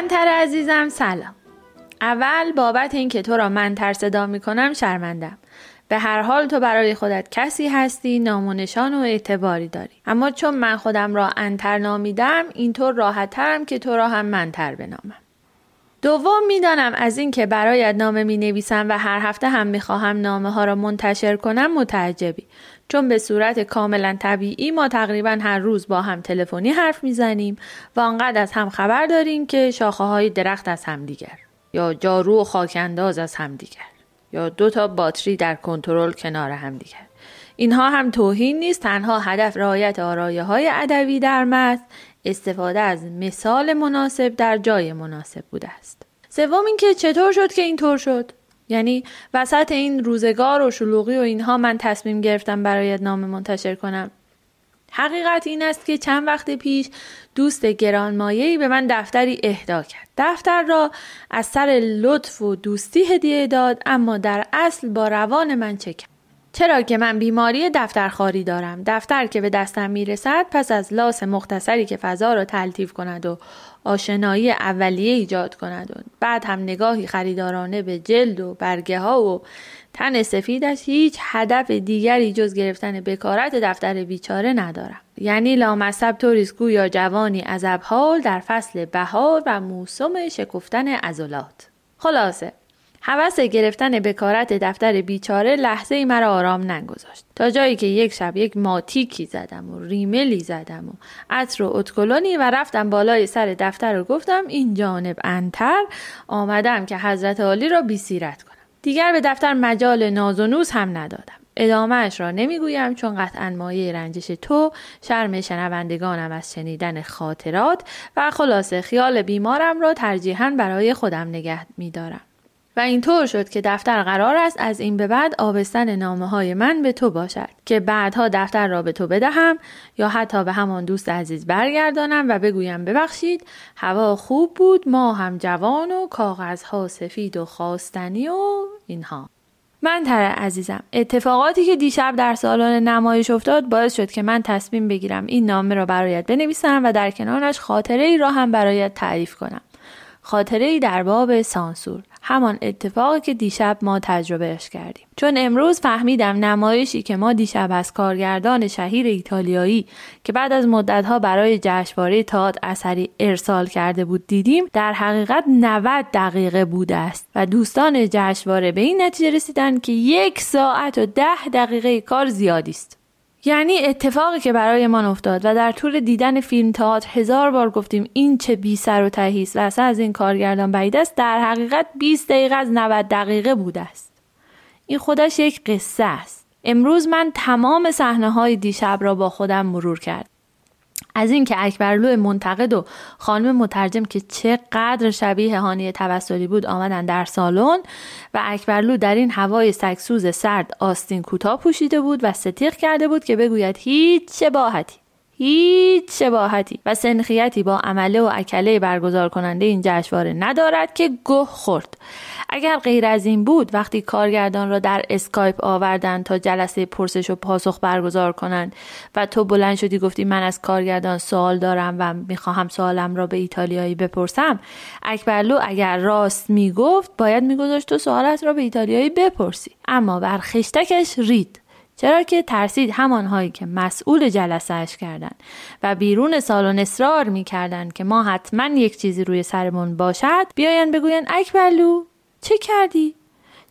منتر عزیزم. سلام. اول بابت اینکه تو را منتر صدا می کنم شرمندم. به هر حال تو برای خودت کسی هستی نام و اعتباری داری. اما چون من خودم را انتر نامیدم اینطور راحت ترم که تو را هم منتر بنامم. دوم می‌دانم از اینکه برایت نامه می نویسم و هر هفته هم می خواهم نامه ها را منتشر کنم متعجبی. چون به صورت کاملا طبیعی ما تقریبا هر روز با هم تلفنی حرف می‌زنیم و آنقدر از هم خبر داریم که شاخه های درخت از همدیگر یا جارو و خاکنداز از همدیگر یا دو تا باتری در کنترل کنار همدیگر اینها هم توهین نیست تنها هدف رعایت آرایه های ادبی در متن استفاده از مثال مناسب در جای مناسب بوده است. سوم اینکه چطور شد که اینطور شد؟ یعنی وسط این روزگار و شلوغی و اینها من تصمیم گرفتم برایت نامه منتشر کنم حقیقت این است که چند وقت پیش دوست گرانمایه‌ای به من دفتری اهدا کرد. دفتر را از سر لطف و دوستی هدیه داد اما در اصل با روان من چکم. چرا که من بیماری دفترخواری دارم؟ دفتر که به دستم می‌رسد پس از لاس مختصری که فضا را تلطیف کند و آشنایی اولیه ایجاد کند و بعد هم نگاهی خریدارانه به جلد و برگه ها و تن سفیدش هیچ هدف دیگری جز گرفتن بکارت دفتر بیچاره ندارم. یعنی لامصب توریسکو یا جوانی از حال در فصل بهار و موسم شکفتن عضلات. خلاصه حوث گرفتن بکارت دفتر بیچاره لحظه ای مرا آرام نگذاشت. تا جایی که یک شب یک ماتیکی زدم و ریملی زدم و عطر و اتکلونی و رفتم بالای سر دفتر و گفتم این جانب انتر آمدم که حضرت عالی را بیسیرت کنم. دیگر به دفتر مجال ناز و نوز هم ندادم. ادامهش را نمی‌گویم چون قطعا مایه رنجش تو شرم شنوندگانم از شنیدن خاطرات و خلاصه خیال بیمارم را ترجیحاً برای خودم نگه میدارم. و اینطور شد که دفتر قرار است از این به بعد آبستن نامه های من به تو باشد که بعدها دفتر را به تو بدهم یا حتی به همان دوست عزیز برگردانم و بگویم ببخشید هوا خوب بود ما هم جوان و کاغذها سفید و خواستنی و اینها. من تره عزیزم اتفاقاتی که دیشب در سالن نمایش افتاد باعث شد که من تصمیم بگیرم این نامه را برایت بنویسم و در کنارش خاطره ای را هم برایت تعریف کنم. خاطره ای در باب سانسور. همان اتفاقی که دیشب ما تجربهش کردیم. چون امروز فهمیدم نمایشی که ما دیشب از کارگردان شهیر ایتالیایی که بعد از مدتها برای جشنواره تئاتر اثری ارسال کرده بود دیدیم در حقیقت 90 دقیقه بوده است و دوستان جشنواره به این نتیجه رسیدن که یک ساعت و ده دقیقه کار زیادی است. یعنی اتفاقی که برای من افتاد و در طول دیدن فیلم تئاتر هزار بار گفتیم این چه بی سر و تهیست و اصلا از این کارگردان بعید است در حقیقت 20 دقیقه از 90 دقیقه بوده است. این خودش یک قصه است. امروز من تمام صحنه های دیشب را با خودم مرور کرد از اینکه اکبرلو منتقد و خانم مترجم که چقدر شبیه هانی توسلی بود آمدن در سالن و اکبرلو در این هوای سگ‌سوز سرد آستین کوتاه پوشیده بود و سه‌تیغ کرده بود که بگوید هیچ شباهتی. هیچ شباهتی و سنخیتی با عمله و اکله برگزار کننده این جشنواره ندارد که گه خورد. اگر غیر از این بود وقتی کارگردان را در اسکایپ آوردن تا جلسه پرسش و پاسخ برگزار کنند و تو بلند شدی گفتی من از کارگردان سوال دارم و می‌خواهم سوالم را به ایتالیایی بپرسم اکبرلو اگر راست می‌گفت باید میگذاشت تو سوالت را به ایتالیایی بپرسی. اما بر خشتکش رید. چرا که ترسید همانهایی که مسئول جلسه اش کردن و بیرون سالن اصرار می‌کردند که ما حتما یک چیزی روی سرمون باشد بیاین بگوین اکبرلو چه کردی؟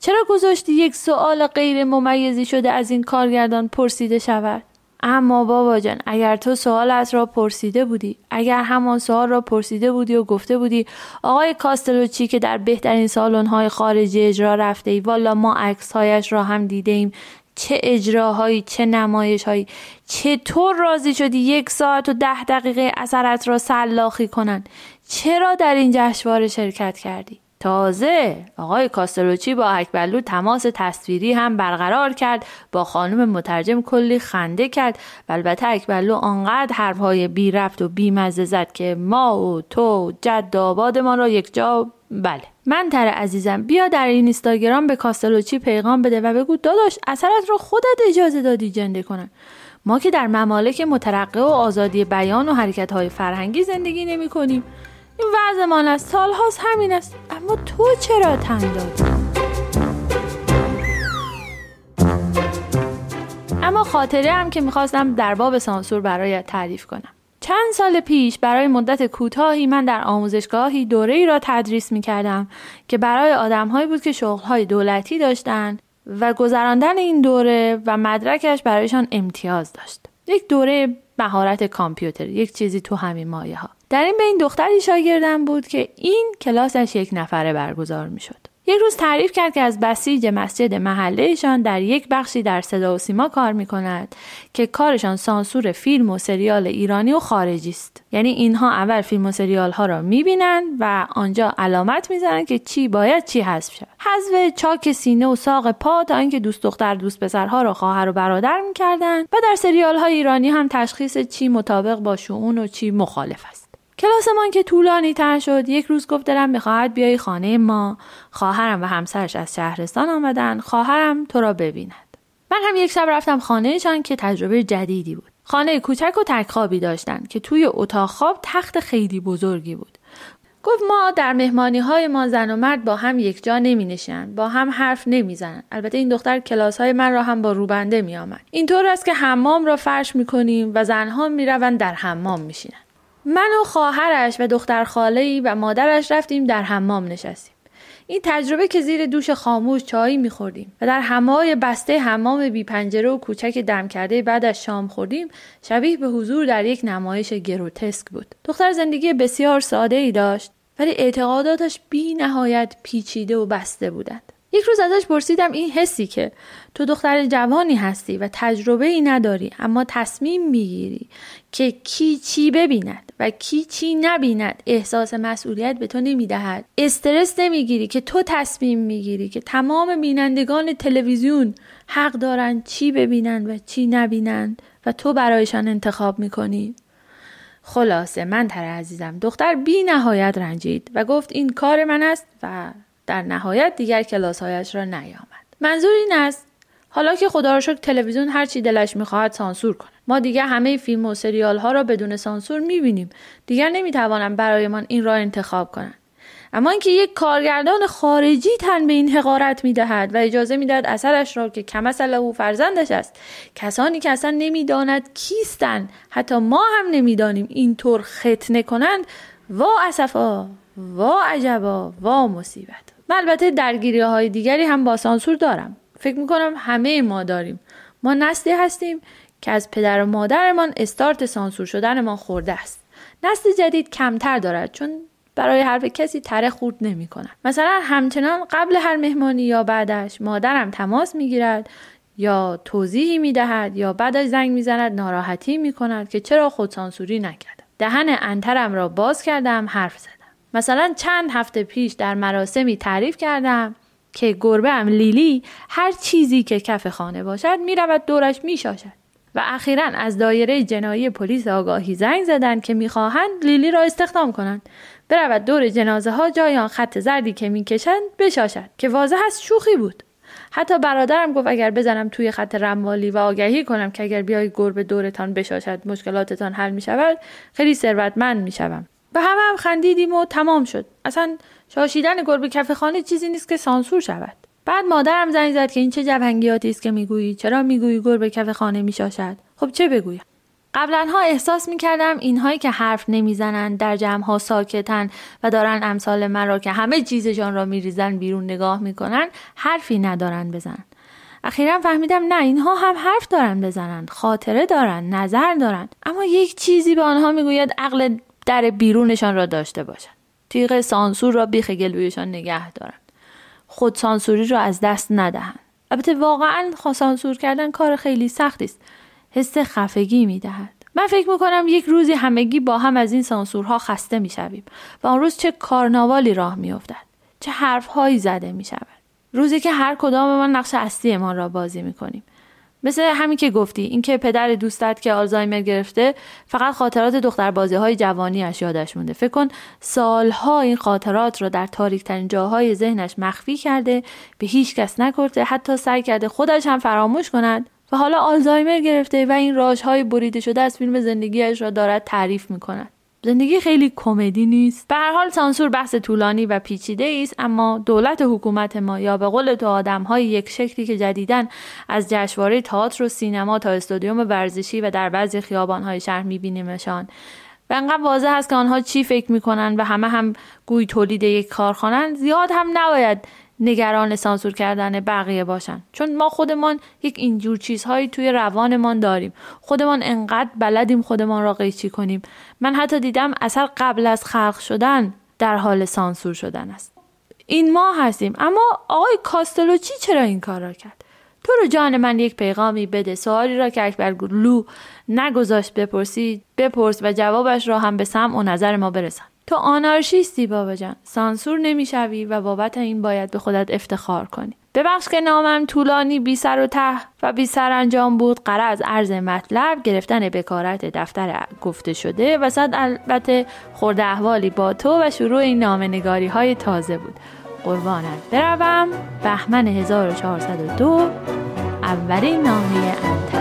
چرا گذاشتی یک سوال غیر ممیزی شده از این کارگردان پرسیده شود؟ اما بابا جان اگر تو سوالت را پرسیده بودی اگر همان سوال را پرسیده بودی و گفته بودی آقای کاستلوچی که در بهترین سالن های خارجی اجرا رفته ای والا ما عکس هایش را هم دیده ایم چه اجراهایی چه نمایش هایی چطور راضی شدی یک ساعت و ده دقیقه اثرت را سلاخی کنند چرا در این جشنواره شرکت کردی؟ تازه آقای کاستلوچی با اکبرلو تماس تصویری هم برقرار کرد با خانم مترجم کلی خنده کرد. و البته اکبرلو آنقدر حرفهای بی رفت و بی مزه زد که ما و تو جد آباد ما را یک جا بله. من تر عزیزم بیا در این اینستاگرام به کاستلوچی پیغام بده و بگو داداش اثرت رو خودت اجازه دادی جنده کنن. ما که در ممالک مترقه و آزادی بیان و حرکت های فرهنگی زندگی نمی کنیم این وضعمان از سالهاست همین است. اما تو چرا تن دادی؟ اما خاطره هم که می‌خواستم در باب سانسور برای تعریف کنم. چند سال پیش برای مدت کوتاهی من در آموزشگاهی دوره ای را تدریس می کردم که برای آدمهایی بود که شغلهای دولتی داشتند و گذراندن این دوره و مدرکش برایشان امتیاز داشت. یک دوره مهارت کامپیوتر یک چیزی تو همین مایه ها. در این بین دختری شاگردم بود که این کلاسش یک نفره برگزار می شد. یک روز تعریف کرد که از بسیج مسجد محلهشان در یک بخشی در صدا و سیما کار می کند که کارشان سانسور فیلم و سریال ایرانی و خارجی است. یعنی اینها اول فیلم و سریال ها را می بینند و آنجا علامت می‌زنند که چی باید چی حذف شود. حذف چاک سینه و ساق پا تا اینکه دوست دختر دوست پسرها را خواهر و برادر می‌کردند و در سریال های ایرانی هم تشخیص چی مطابق با شعون و چی مخالف است. کلاسمان که طولانی تر شد یک روز گفت دلم می‌خواهد بیای خانه ما خواهرم و همسرش از شهرستان آمدن خواهرم تو را ببیند من هم یک شب رفتم خانهشان که تجربه جدیدی بود خانه کوچک و تکخوابی داشتند که توی اتاق خواب تخت خیلی بزرگی بود گفت ما در مهمانی های ما زن و مرد با هم یک جا نمی با هم حرف نمی زنن. البته این دختر کلاس های من را هم با روبنده می آمد. اینطور است که حمام را فرش می کنیم و زنها می روند در حمام می شینن. من و خواهرش و دختر خاله و مادرش رفتیم در حمام نشستیم. این تجربه که زیر دوش خاموش چایی میخوردیم و در همای بسته حمام بی پنجره و کوچک دم کرده بعد از شام خوردیم شبیه به حضور در یک نمایش گروتسک بود. دختر زندگی بسیار ساده ای داشت ولی اعتقاداتش بی نهایت پیچیده و بسته بودند. یک روز ازش پرسیدم این حسی که تو دختر جوانی هستی و تجربه ای نداری اما تصمیم می‌گیری که کی چی ببیند و کی چی نبیند احساس مسئولیت به تو نمی‌دهد. استرس نمی‌گیری که تو تصمیم می‌گیری که تمام بینندگان تلویزیون حق دارند چی ببینند و چی نبینند و تو برایشان انتخاب می‌کنی. خلاصه من تر عزیزم دختر بی نهایت رنجید و گفت این کار من است و در نهایت دیگر کلاسهایش را نیامد. منظور این است حالا که خدا را شکر تلویزیون هر چی دلش می‌خواهد سانسور کنه ما دیگر همه فیلم و سریال ها را بدون سانسور می‌بینیم. دیگر نمی‌توانم برایمان این را انتخاب کنند. اما اینکه یک کارگردان خارجی تن به این حقارت می‌دهد و اجازه می‌دهد اثرش را که کمثل او فرزندش است کسانی که اصلا نمی‌داند کیستند حتی ما هم نمی‌دانیم اینطور ختنه کنند وا اسفا وا عجبا وا مصیبت. من البته درگیری های دیگری هم با سانسور دارم. فکر می‌کنم همه ما داریم. ما نسلی هستیم که از پدر و مادرمان استارت سانسور شدنمان خورده است نسل جدید کمتر دارد چون برای حرف کسی تره خورد نمی کنن. مثلا همچنان قبل هر مهمانی یا بعدش مادرم تماس می گیرد یا توضیحی می دهد یا بعدش زنگ می زند ناراحتی می کند که چرا خود سانسوری نکردم. دهن انترم را باز کردم حرف زدم. مثلا چند هفته پیش در مراسمی تعریف کردم که گربه هم لیلی هر چیزی که کف خانه باشد می‌رود دورش میشاشد و اخیرا از دایره جنایی پلیس آگاهی زنگ زدند که می‌خواهند لیلی را استخدام کنند. برود دور جنازه ها جای آن خط زردی که می‌کشند بشاشد که واضح است شوخی بود. حتی برادرم گفت اگر بزنم توی خط رموالی و آگهی کنم که اگر بیای گربه دورتان بشاشد مشکلاتتان حل می شود خیلی ثروتمند می شوم و همه هم خندیدیم و تمام شد. اصلا شاشیدن گربه کف خانه چیزی نیست که سانسور شود. بعد مادرم زنگ زد که این چه جبهنگیاتی است که می‌گویی؟ چرا می‌گویی گربه کف خانه میشاشد؟ خب چه بگویم؟ قبلا ها احساس می‌کردم اینهایی که حرف نمی‌زنند در جمع ها ساکتن و دارن امثال من را که همه چیزشان را میریزن بیرون نگاه می‌کنن حرفی ندارن بزن. اخیرا فهمیدم نه اینها هم حرف دارن بزنند خاطره دارن نظر دارن. اما یک چیزی به آنها می‌گوید عقل در بیرونشان را داشته باشند تیغ سانسور را بیخ گلویشان نگه دارند خود سانسوری را از دست ندهند البته واقعا سانسور کردن کار خیلی سختی است. حس خفگی می‌دهد. من فکر می‌کنم یک روزی همگی با هم از این سانسورها خسته می‌شویم و آن روز چه کارناوالی راه میافتد. چه حرفهایی زده می‌شود. روزی که هر کدام ما نقش اصلی ما را بازی می‌کنیم. مثل همین که گفتی اینکه پدر دوستت که آلزایمر گرفته فقط خاطرات دختر بازی های جوانیش یادش مونده. فکر کن سالها این خاطرات را در تاریک ترین جاهای ذهنش مخفی کرده به هیچ کس نکرده حتی سعی کرده خودش هم فراموش کند و حالا آلزایمر گرفته و این راش های بریده شده از فیلم زندگیش را دارد تعریف می کند زندگی خیلی کمدی نیست. به هر حال سانسور بحث طولانی و پیچیده است اما دولت حکومت ما یا به قول تو آدم های یک شکلی که جدیدن از جشنواره تئاتر و سینما تا استادیوم ورزشی و در بعضی خیابان های شهر میبینیمشان. و انقدر واضح هست که آنها چی فکر می‌کنن و همه هم گوی تولید یک کارخانن زیاد هم نباید نگران سانسور کردن بقیه باشن. چون ما خودمان یک اینجور چیزهایی توی روانمان داریم. خودمان انقدر بلدیم خودمان را قیچی کنیم. من حتی دیدم اثر قبل از خلق شدن در حال سانسور شدن است. این ما هستیم. اما آقای کاستلوچی چرا این کار را کرد؟ تو رو جان من یک پیغامی بده سوالی را که اکبر لو نگذاشت بپرسید بپرس و جوابش را هم به سمع و نظر ما برسان. تو آنارشیستی بابا جان. سانسور نمی‌شوی و بابت این باید به خودت افتخار کنی. ببخش که نامم طولانی بی سر و ته و بی سر انجام بود. قرار از عرض مطلب گرفتن بکارت دفتر گفته شده. و صد البته خورده احوالی با تو و شروع این نامه نگاری های تازه بود. قربانت بروم. بهمن 1402 اولین نامه انتر